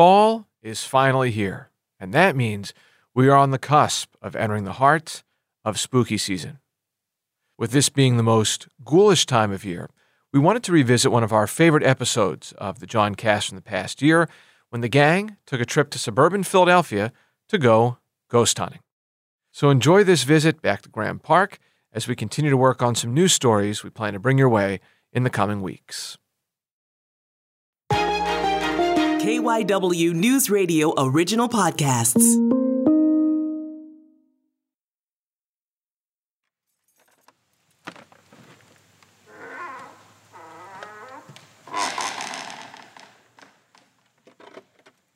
Fall is finally here, and that means we are on the cusp of entering the heart of spooky season. With this being the most ghoulish time of year, we wanted to revisit one of our favorite episodes of the Jawncast from the past year when the gang took a trip to suburban Philadelphia to go ghost hunting. So enjoy this visit back to Graeme Park as we continue to work on some new stories we plan to bring your way in the coming weeks. KYW News Radio original podcasts.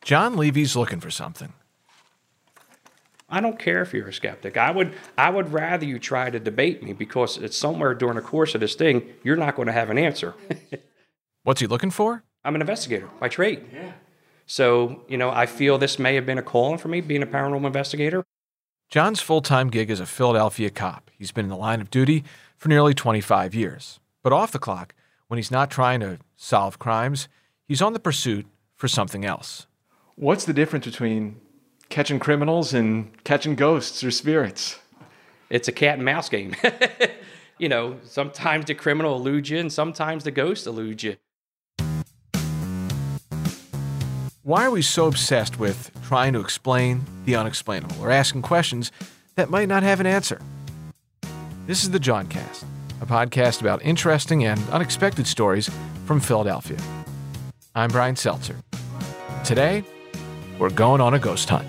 John Levy's looking for something. I don't care if you're a skeptic. I would I would rather you try to debate me because it's somewhere during the course of this thing you're not going to have an answer. What's he looking for? I'm an investigator by trade. Yeah. So, you know, I feel this may have been a calling for me being a paranormal investigator. John's full time gig is a Philadelphia cop. He's been in the line of duty for nearly 25 years. But off the clock, when he's not trying to solve crimes, he's on the pursuit for something else. What's the difference between catching criminals and catching ghosts or spirits? It's a cat and mouse game. you know, sometimes the criminal eludes you and sometimes the ghost eludes you. Why are we so obsessed with trying to explain the unexplainable or asking questions that might not have an answer? This is the Jawncast, a podcast about interesting and unexpected stories from Philadelphia. I'm Brian Seltzer. Today, we're going on a ghost hunt.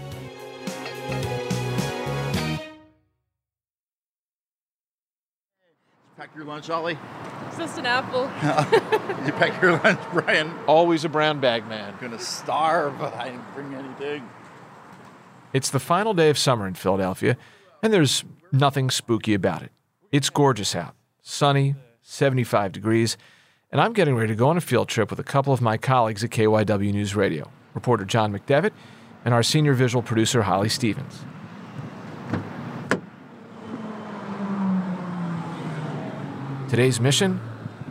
Pack your lunch, Holli. Just an apple. You pack your lunch, Brian? Always a brown bag man. gonna starve. I didn't bring anything. It's the final day of summer in Philadelphia, and there's nothing spooky about it. It's gorgeous out, sunny, 75 degrees, and I'm getting ready to go on a field trip with a couple of my colleagues at KYW News Radio reporter John McDevitt and our senior visual producer Holli Stephens. Today's mission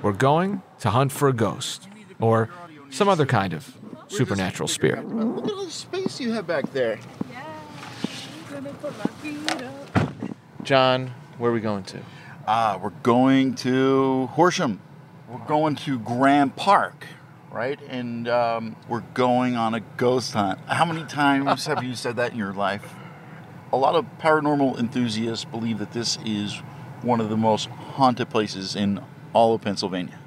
we're going to hunt for a ghost or some other kind of supernatural spirit. Look at all the space you have back there. Yeah. John, where are we going to? Ah, we're going to Horsham. We're going to Graeme Park, right? And um, we're going on a ghost hunt. How many times have you said that in your life? A lot of paranormal enthusiasts believe that this is one of the most haunted places in all of Pennsylvania.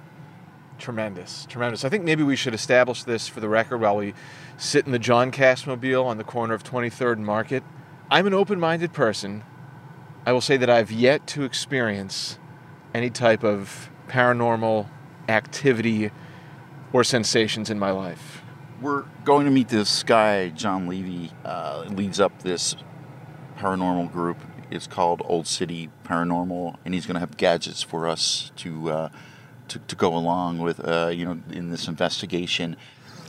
Tremendous, tremendous. I think maybe we should establish this for the record while we sit in the Jawncastmobile on the corner of 23rd and Market. I'm an open minded person. I will say that I've yet to experience any type of paranormal activity or sensations in my life. We're going to meet this guy, John Levy, uh, leads up this paranormal group. It's called Olde City Paranormal, and he's going to have gadgets for us to uh, to, to go along with, uh, you know, in this investigation.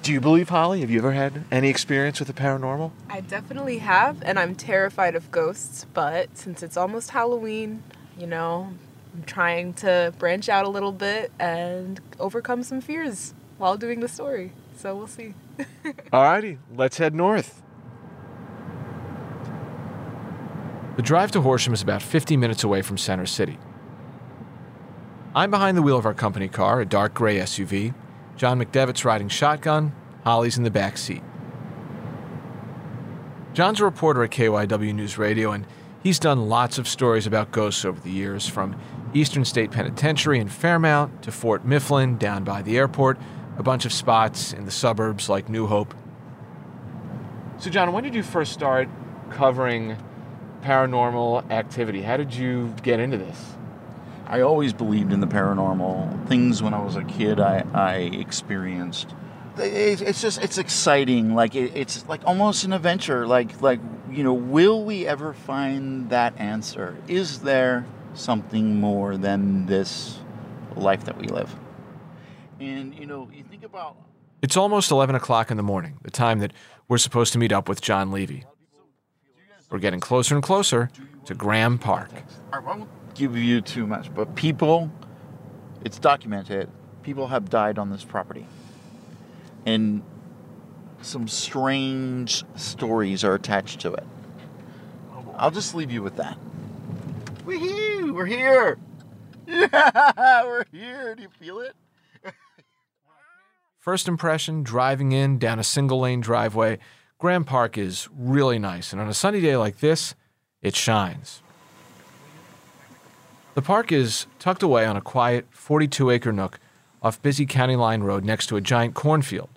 Do you believe, Holli? Have you ever had any experience with the paranormal? I definitely have, and I'm terrified of ghosts, but since it's almost Halloween, you know, I'm trying to branch out a little bit and overcome some fears while doing the story. So we'll see. Alrighty, let's head north. The drive to Horsham is about 50 minutes away from Center City. I'm behind the wheel of our company car, a dark gray SUV. John McDevitt's riding shotgun, Holli's in the back seat. John's a reporter at KYW News Radio, and he's done lots of stories about ghosts over the years, from Eastern State Penitentiary in Fairmount to Fort Mifflin down by the airport, a bunch of spots in the suburbs like New Hope. So, John, when did you first start covering paranormal activity? How did you get into this? I always believed in the paranormal. Things when I was a kid, I, I experienced. It's just it's exciting. Like it, it's like almost an adventure. Like like you know, will we ever find that answer? Is there something more than this life that we live? And you know, you think about It's almost 11 o'clock in the morning, the time that we're supposed to meet up with John Levy. We're getting closer and closer to Graeme Park. I won't give you too much, but people, it's documented, people have died on this property. And some strange stories are attached to it. I'll just leave you with that. Woohoo! We're here! Yeah, we're here. Do you feel it? First impression driving in down a single lane driveway, Graeme Park is really nice, and on a sunny day like this, it shines. The park is tucked away on a quiet 42 acre nook off busy County Line Road next to a giant cornfield.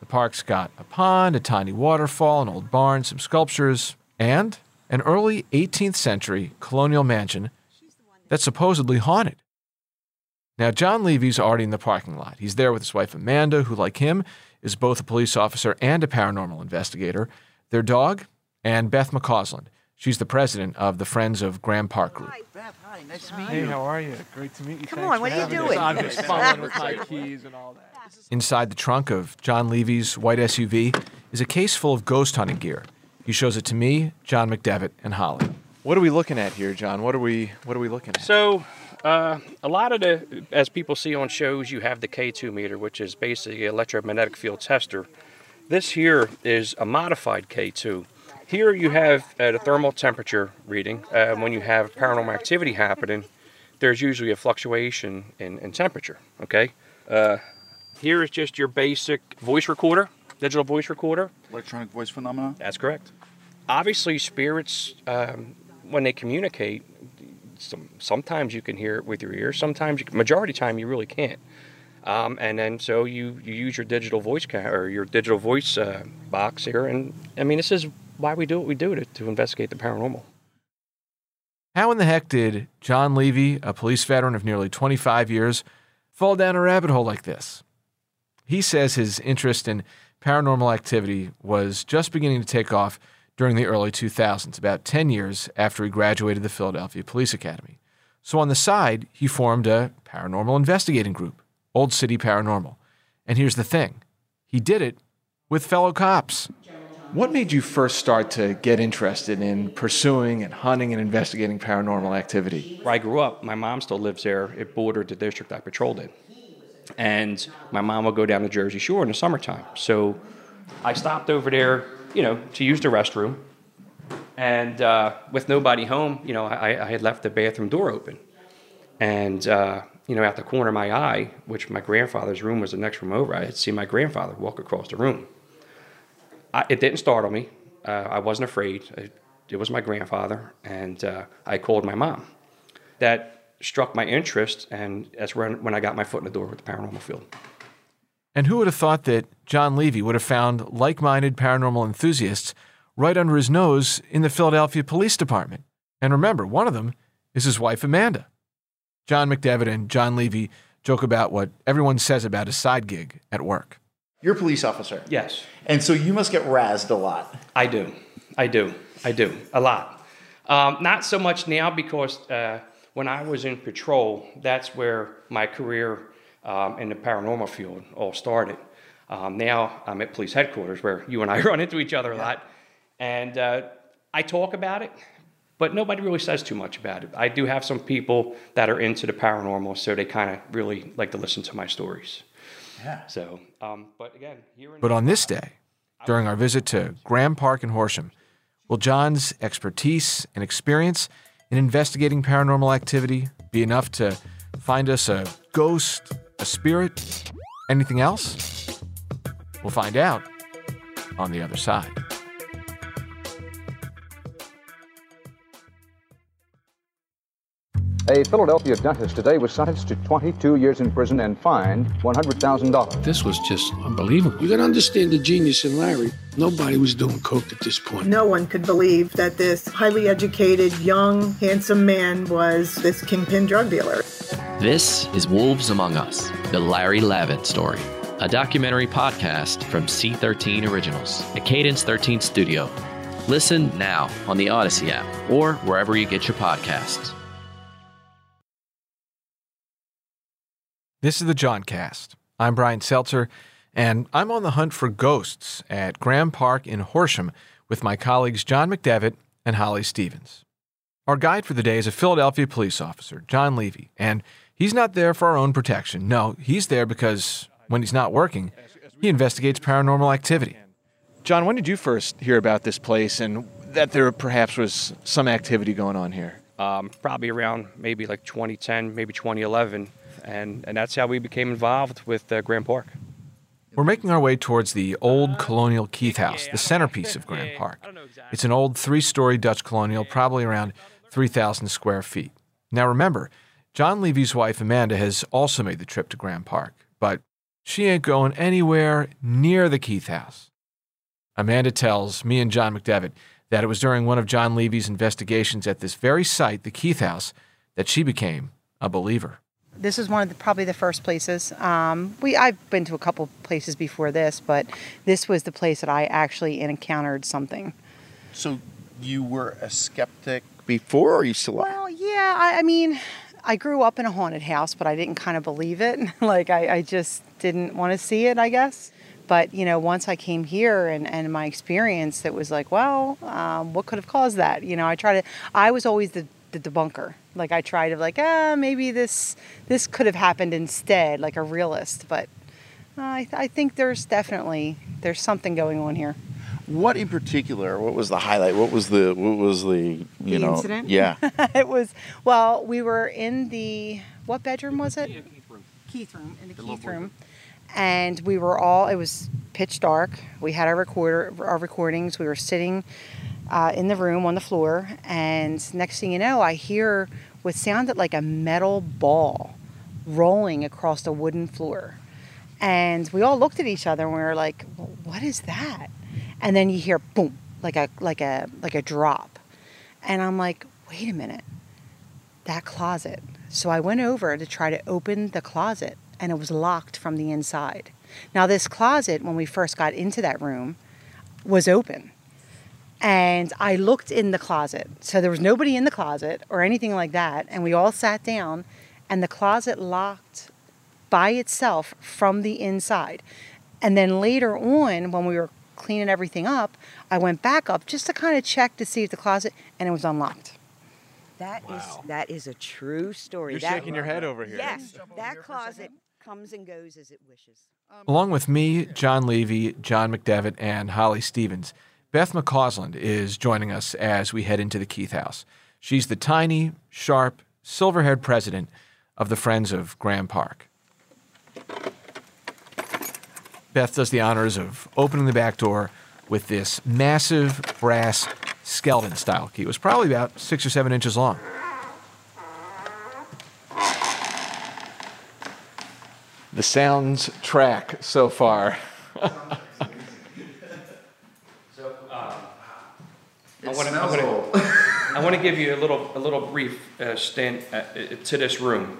The park's got a pond, a tiny waterfall, an old barn, some sculptures, and an early 18th century colonial mansion that's supposedly haunted. Now, John Levy's already in the parking lot. He's there with his wife Amanda, who, like him, is both a police officer and a paranormal investigator, their dog, and Beth McCausland. She's the president of the Friends of Graeme Park Group. Hi, Beth, hi. Nice to meet Hey, you. how are you? Great to meet you. Come Thanks on, what are you doing? I'm just fumbling with my keys and all that. Inside the trunk of John Levy's white SUV is a case full of ghost hunting gear. He shows it to me, John McDevitt, and Holli. What are we looking at here, John? What are we What are we looking at? So, uh, a lot of the, as people see on shows, you have the K2 meter, which is basically an electromagnetic field tester. This here is a modified K2. Here you have uh, the thermal temperature reading. Uh, when you have paranormal activity happening, there's usually a fluctuation in, in temperature. Okay. Uh, here is just your basic voice recorder, digital voice recorder. Electronic voice phenomena. That's correct. Obviously, spirits, um, when they communicate, some, sometimes you can hear it with your ears. Sometimes, you, majority time, you really can't. Um, and then so you, you use your digital voice ca- or your digital voice uh, box here, and I mean this is why we do what we do to, to investigate the paranormal. How in the heck did John Levy, a police veteran of nearly 25 years, fall down a rabbit hole like this? He says his interest in paranormal activity was just beginning to take off during the early 2000s, about 10 years after he graduated the Philadelphia Police Academy. So on the side, he formed a paranormal investigating group, Olde City Paranormal. And here's the thing he did it with fellow cops. What made you first start to get interested in pursuing and hunting and investigating paranormal activity? Where I grew up, my mom still lives there. It bordered the district I patrolled in. And my mom would go down to Jersey Shore in the summertime. So I stopped over there, you know, to use the restroom. And uh, with nobody home, you know, I, I had left the bathroom door open. And, uh, you know, at the corner of my eye, which my grandfather's room was the next room over, I had seen my grandfather walk across the room. I, it didn't startle me. Uh, I wasn't afraid. It, it was my grandfather, and uh, I called my mom. That struck my interest, and that's when, when I got my foot in the door with the paranormal field. And who would have thought that John Levy would have found like minded paranormal enthusiasts right under his nose in the Philadelphia Police Department? And remember, one of them is his wife, Amanda. John McDevitt and John Levy joke about what everyone says about his side gig at work. You're a police officer. Yes, And so you must get razzed a lot. I do. I do. I do. A lot. Um, not so much now because uh, when I was in patrol, that's where my career um, in the paranormal field all started. Um, now I'm at police headquarters where you and I run into each other a lot. And uh, I talk about it, but nobody really says too much about it. I do have some people that are into the paranormal, so they kind of really like to listen to my stories. Yeah. So, um, but again, here in But on this day, during our visit to Graeme Park in Horsham, will John's expertise and experience in investigating paranormal activity be enough to find us a ghost, a spirit, anything else? We'll find out on the other side. A Philadelphia dentist today was sentenced to 22 years in prison and fined $100,000. This was just unbelievable. You got to understand the genius in Larry. Nobody was doing coke at this point. No one could believe that this highly educated, young, handsome man was this kingpin drug dealer. This is Wolves Among Us, the Larry Lavin story, a documentary podcast from C13 Originals, a Cadence 13 studio. Listen now on the Odyssey app or wherever you get your podcasts. This is the Jawncast. I'm Brian Seltzer, and I'm on the hunt for ghosts at Graeme Park in Horsham with my colleagues John McDevitt and Holli Stephens. Our guide for the day is a Philadelphia police officer, John Levy, and he's not there for our own protection. No, he's there because when he's not working, he investigates paranormal activity. John, when did you first hear about this place and that there perhaps was some activity going on here? Um, probably around maybe like 2010, maybe 2011, and and that's how we became involved with uh, Graeme Park. We're making our way towards the old colonial Keith House, the centerpiece of Grand Park. It's an old three story Dutch colonial, probably around 3,000 square feet. Now remember, John Levy's wife Amanda has also made the trip to Graeme Park, but she ain't going anywhere near the Keith House. Amanda tells me and John McDevitt that it was during one of John Levy's investigations at this very site, the Keith House, that she became a believer. This was one of the, probably the first places. Um, we I've been to a couple places before this, but this was the place that I actually encountered something. So you were a skeptic before, or you still are? Well, yeah. I, I mean, I grew up in a haunted house, but I didn't kind of believe it. like I, I just didn't want to see it. I guess. But you know, once I came here and, and my experience, it was like, well, um, what could have caused that? You know, I try to. I was always the the debunker. Like I try to like, ah, maybe this this could have happened instead, like a realist. But uh, I, I think there's definitely there's something going on here. What in particular? What was the highlight? What was the what was the you the know? incident? Yeah. it was well, we were in the what bedroom was it? Keith room in the, Keith room, and we were all. It was pitch dark. We had our recorder, our recordings. We were sitting uh, in the room on the floor, and next thing you know, I hear what sounded like a metal ball rolling across the wooden floor, and we all looked at each other and we were like, "What is that?" And then you hear boom, like a like a like a drop, and I'm like, "Wait a minute." that closet. So I went over to try to open the closet and it was locked from the inside. Now, this closet, when we first got into that room, was open. And I looked in the closet. So there was nobody in the closet or anything like that. And we all sat down and the closet locked by itself from the inside. And then later on, when we were cleaning everything up, I went back up just to kind of check to see if the closet, and it was unlocked. That is that is a true story. You're that, shaking your head over here. Yes, that closet comes and goes as it wishes. Along with me, John Levy, John McDevitt, and Holli Stephens, Beth McCausland is joining us as we head into the Keith House. She's the tiny, sharp, silver haired president of the Friends of Graeme Park. Beth does the honors of opening the back door with this massive brass skeleton style key. It was probably about six or seven inches long. The sounds track so far. I want to. I want to give you a little, a little brief uh, stand uh, to this room.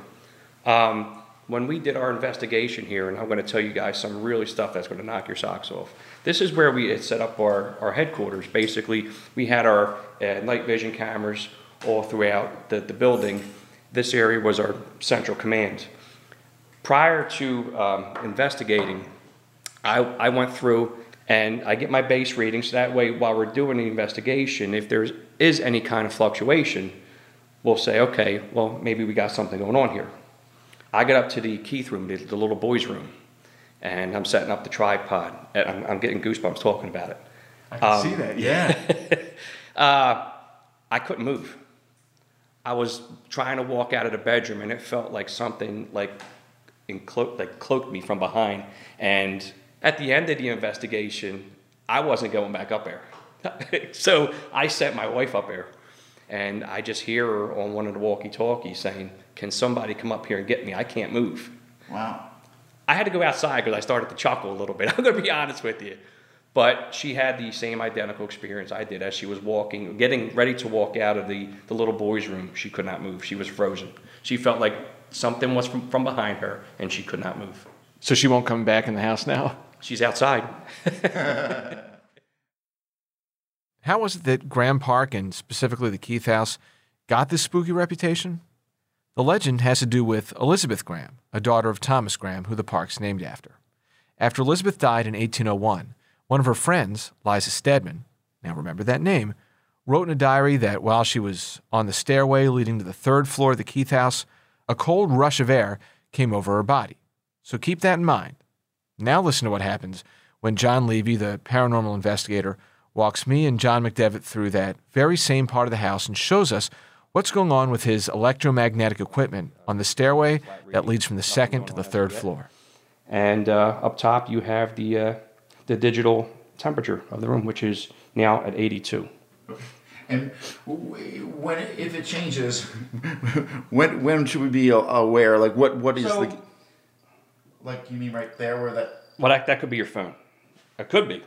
Um, when we did our investigation here, and I'm going to tell you guys some really stuff that's going to knock your socks off. This is where we had set up our, our headquarters. Basically, we had our uh, night vision cameras all throughout the, the building. This area was our central command. Prior to um, investigating, I, I went through and I get my base readings. So that way, while we're doing the investigation, if there is any kind of fluctuation, we'll say, okay, well, maybe we got something going on here. I get up to the Keith room, the, the little boys' room, and I'm setting up the tripod. And I'm, I'm getting goosebumps talking about it. I can Um, see that. Yeah. Uh, I couldn't move. I was trying to walk out of the bedroom, and it felt like something like enclo- like cloaked me from behind. And at the end of the investigation, I wasn't going back up there. so I sent my wife up there, and I just hear her on one of the walkie-talkies saying, "Can somebody come up here and get me? I can't move." Wow. I had to go outside because I started to chuckle a little bit. I'm going to be honest with you. But she had the same identical experience I did as she was walking, getting ready to walk out of the, the little boy's room. She could not move. She was frozen. She felt like something was from, from behind her and she could not move. So she won't come back in the house now? She's outside. How was it that Graeme Park and specifically the Keith House got this spooky reputation? The legend has to do with Elizabeth Graeme, a daughter of Thomas Graeme, who the park's named after. After Elizabeth died in 1801, one of her friends, Liza Stedman, now remember that name, wrote in a diary that while she was on the stairway leading to the third floor of the Keith House, a cold rush of air came over her body. So keep that in mind. Now listen to what happens when John Levy, the paranormal investigator, walks me and John McDevitt through that very same part of the house and shows us what's going on with his electromagnetic equipment on the stairway that leads from the second to the third floor. And uh, up top, you have the, uh, the digital temperature of the room, which is now at 82. And when if it changes, when when should we be aware? Like what what is So- the like you mean right there where that? Well, that, that could be your phone. It could be.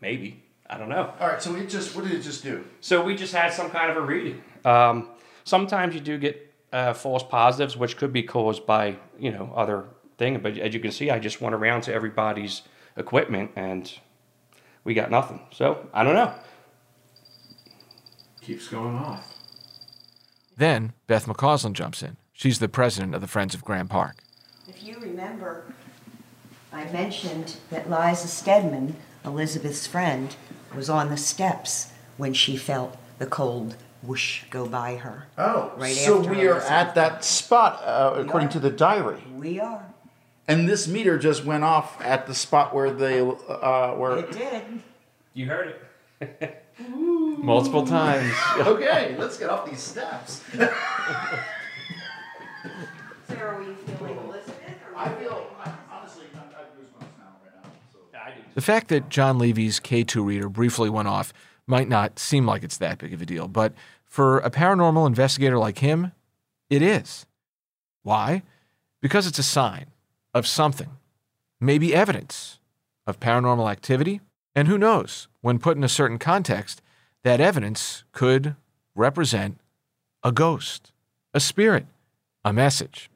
Maybe. I don't know. All right, so it just what did it just do? So we just had some kind of a reading. Um, sometimes you do get uh, false positives, which could be caused by you know other thing. But as you can see, I just went around to everybody's equipment and we got nothing. So I don't know. Keeps going off. Then Beth McCausland jumps in. She's the president of the Friends of Graeme Park. If you remember, I mentioned that Liza Stedman, Elizabeth's friend, was on the steps when she felt the cold whoosh go by her. Oh, Right so after we are Elizabeth. at that spot uh, according to the diary. We are. And this meter just went off at the spot where they uh, where. It did. You heard it. Multiple times. okay, let's get off these steps. Sarah, were you feeling Elizabeth? I feel honestly, I have goosebumps now right now. So. The fact that John Levy's K2 reader briefly went off might not seem like it's that big of a deal, but for a paranormal investigator like him, it is. Why? Because it's a sign of something, maybe evidence of paranormal activity, and who knows, when put in a certain context, that evidence could represent a ghost, a spirit, a message.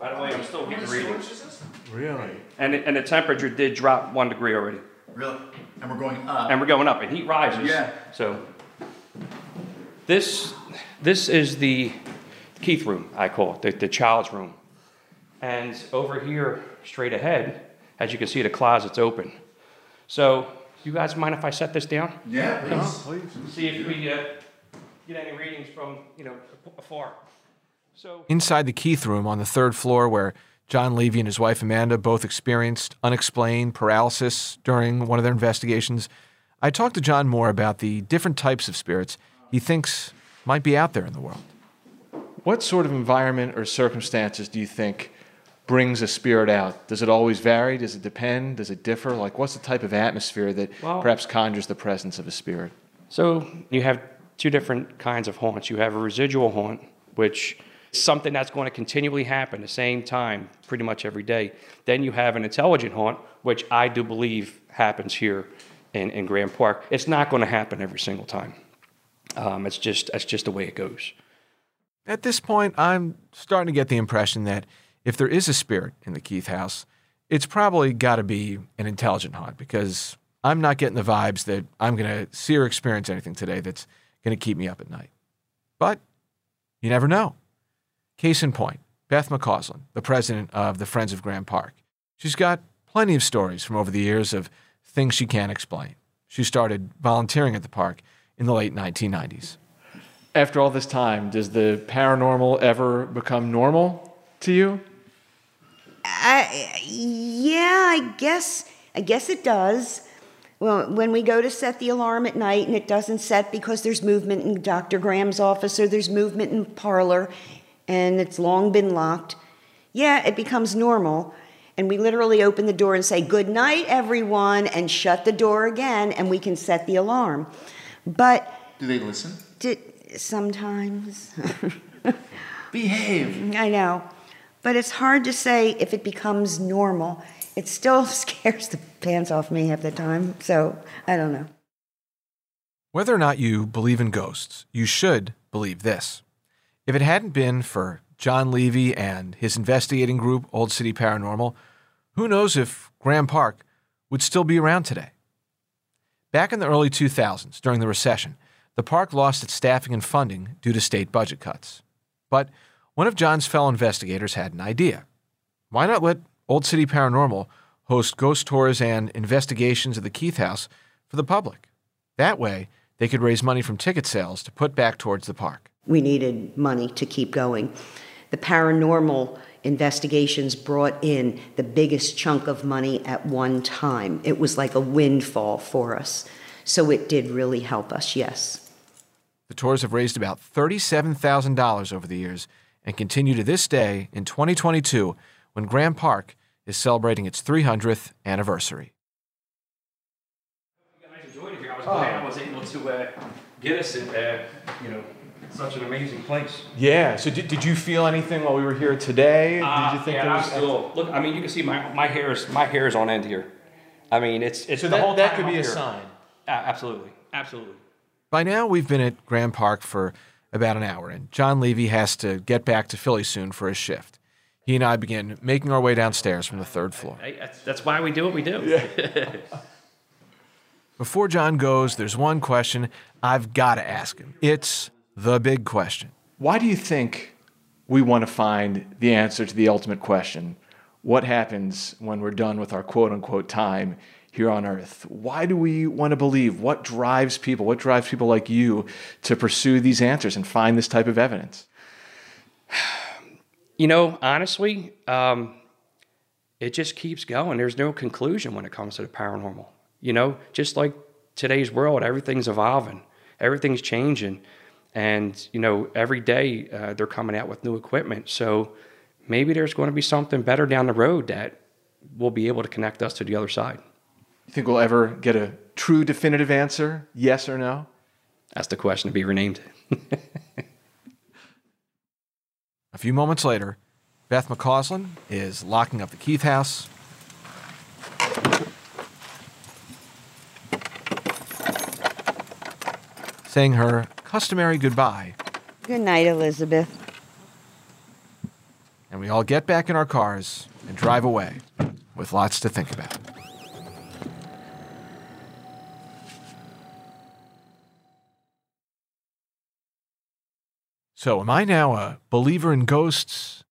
By the way, I'm still getting readings. Really? And, it- and the temperature did drop one degree already. Really? And we're going up. And we're going up, and heat rises. Yeah. So this this is the Keith room, I call it, the, the child's room. And over here, straight ahead, as you can see, the closet's open. So, you guys mind if I set this down? Yeah, please. See if we uh, get any readings from you know afar. So Inside the Keith room on the third floor, where John Levy and his wife Amanda both experienced unexplained paralysis during one of their investigations, I talked to John more about the different types of spirits he thinks might be out there in the world. What sort of environment or circumstances do you think brings a spirit out? Does it always vary? Does it depend? Does it differ? Like, what's the type of atmosphere that Well- perhaps conjures the presence of a spirit? So you have two different kinds of haunts. You have a residual haunt, which is something that's going to continually happen the same time pretty much every day. Then you have an intelligent haunt, which I do believe happens here in, in Graeme Park. It's not going to happen every single time. Um, it's just that's just the way it goes. At this point, I'm starting to get the impression that if there is a spirit in the Keith house, it's probably got to be an intelligent haunt because I'm not getting the vibes that I'm going to see or experience anything today that's going to keep me up at night. But you never know. Case in point, Beth McCausland, the president of the Friends of Graeme Park. She's got plenty of stories from over the years of things she can't explain. She started volunteering at the park in the late 1990s. After all this time, does the paranormal ever become normal to you? I, yeah, I guess I guess it does. Well, when we go to set the alarm at night and it doesn't set because there's movement in Dr. Graeme's office or there's movement in the parlor and it's long been locked, yeah, it becomes normal. And we literally open the door and say, Good night, everyone, and shut the door again, and we can set the alarm. But Do they listen? did, sometimes. Behave. I know. But it's hard to say if it becomes normal. It still scares the pants off me half the time. So I don't know. Whether or not you believe in ghosts, you should believe this. If it hadn't been for John Levy and his investigating group, Olde City Paranormal, who knows if Graeme Park would still be around today? Back in the early 2000s, during the recession, the park lost its staffing and funding due to state budget cuts. But one of John's fellow investigators had an idea. Why not let Olde City Paranormal host ghost tours and investigations of the Keith House for the public? That way, they could raise money from ticket sales to put back towards the park. We needed money to keep going. The paranormal investigations brought in the biggest chunk of money at one time. It was like a windfall for us. So it did really help us, yes. The tours have raised about $37,000 over the years and continue to this day in 2022 when Graeme Park is celebrating its 300th anniversary. I enjoyed it here. I was glad I was able to uh, get us in, uh, you know, such an amazing place. Yeah. So did, did you feel anything while we were here today? Uh, did you think yeah, there I'm was still look? I mean, you can see my my hair is my hair is on end here. I mean, it's it's So the that- whole that could be a here. sign. Uh, absolutely, absolutely. By now, we've been at Graeme Park for about an hour, and John Levy has to get back to Philly soon for his shift. He and I begin making our way downstairs from the third floor. Hey, that's, that's why we do what we do. Yeah. Before John goes, there's one question I've got to ask him. It's the big question. Why do you think we want to find the answer to the ultimate question? What happens when we're done with our quote unquote time here on earth? Why do we want to believe? What drives people? What drives people like you to pursue these answers and find this type of evidence? You know, honestly, um, it just keeps going. There's no conclusion when it comes to the paranormal. You know, just like today's world, everything's evolving, everything's changing. And, you know, every day uh, they're coming out with new equipment. So maybe there's going to be something better down the road that will be able to connect us to the other side. You think we'll ever get a true definitive answer? Yes or no? That's the question to be renamed. A few moments later, Beth McCausland is locking up the Keith house. Saying her customary goodbye, Good night, Elizabeth. and we all get back in our cars and drive away with lots to think about. So, am I now a believer in ghosts?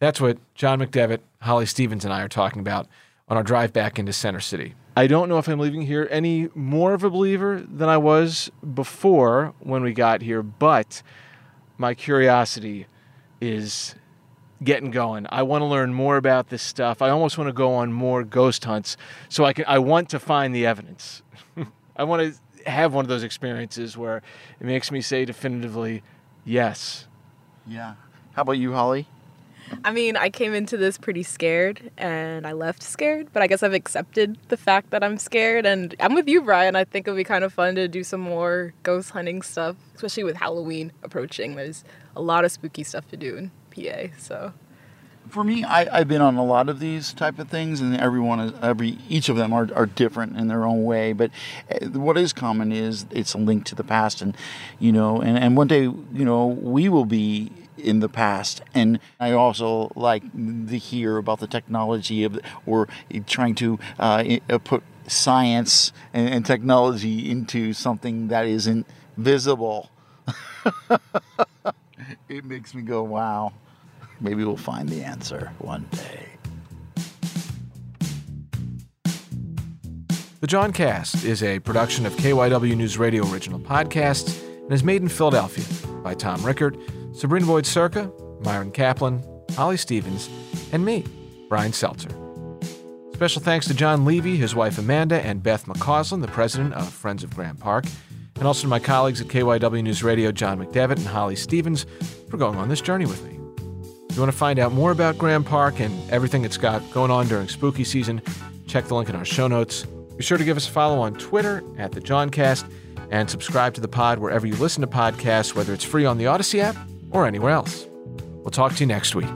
That's what John McDevitt, Holli Stephens, and I are talking about on our drive back into Center City. I don't know if I'm leaving here any more of a believer than I was before when we got here, but my curiosity is getting going. I want to learn more about this stuff. I almost want to go on more ghost hunts so I can I want to find the evidence. I want to have one of those experiences where it makes me say definitively, yes. Yeah. How about you, Holli? I mean, I came into this pretty scared and I left scared, but I guess I've accepted the fact that I'm scared. And I'm with you, Brian. I think it would be kind of fun to do some more ghost hunting stuff, especially with Halloween approaching. There's a lot of spooky stuff to do in PA. So, For me, I, I've been on a lot of these type of things, and everyone every each of them are, are different in their own way. But uh, what is common is it's a link to the past, and you know, and, and one day, you know, we will be in the past. And I also like to hear about the technology of or trying to uh, uh, put science and, and technology into something that isn't visible. it makes me go, wow. Maybe we'll find the answer one day. The Jawncast is a production of KYW News Radio original podcasts and is made in Philadelphia by Tom Rickard, Sabrina Boyd Circa, Myron Kaplan, Holli Stephens, and me, Brian Seltzer. Special thanks to John Levy, his wife Amanda, and Beth McCausland, the president of Friends of Graeme Park, and also to my colleagues at KYW News Radio, John McDevitt and Holli Stephens, for going on this journey with me. If you want to find out more about Graeme Park and everything it's got going on during spooky season, check the link in our show notes. Be sure to give us a follow on Twitter at the Jawncast and subscribe to the pod wherever you listen to podcasts, whether it's free on the Odyssey app or anywhere else. We'll talk to you next week.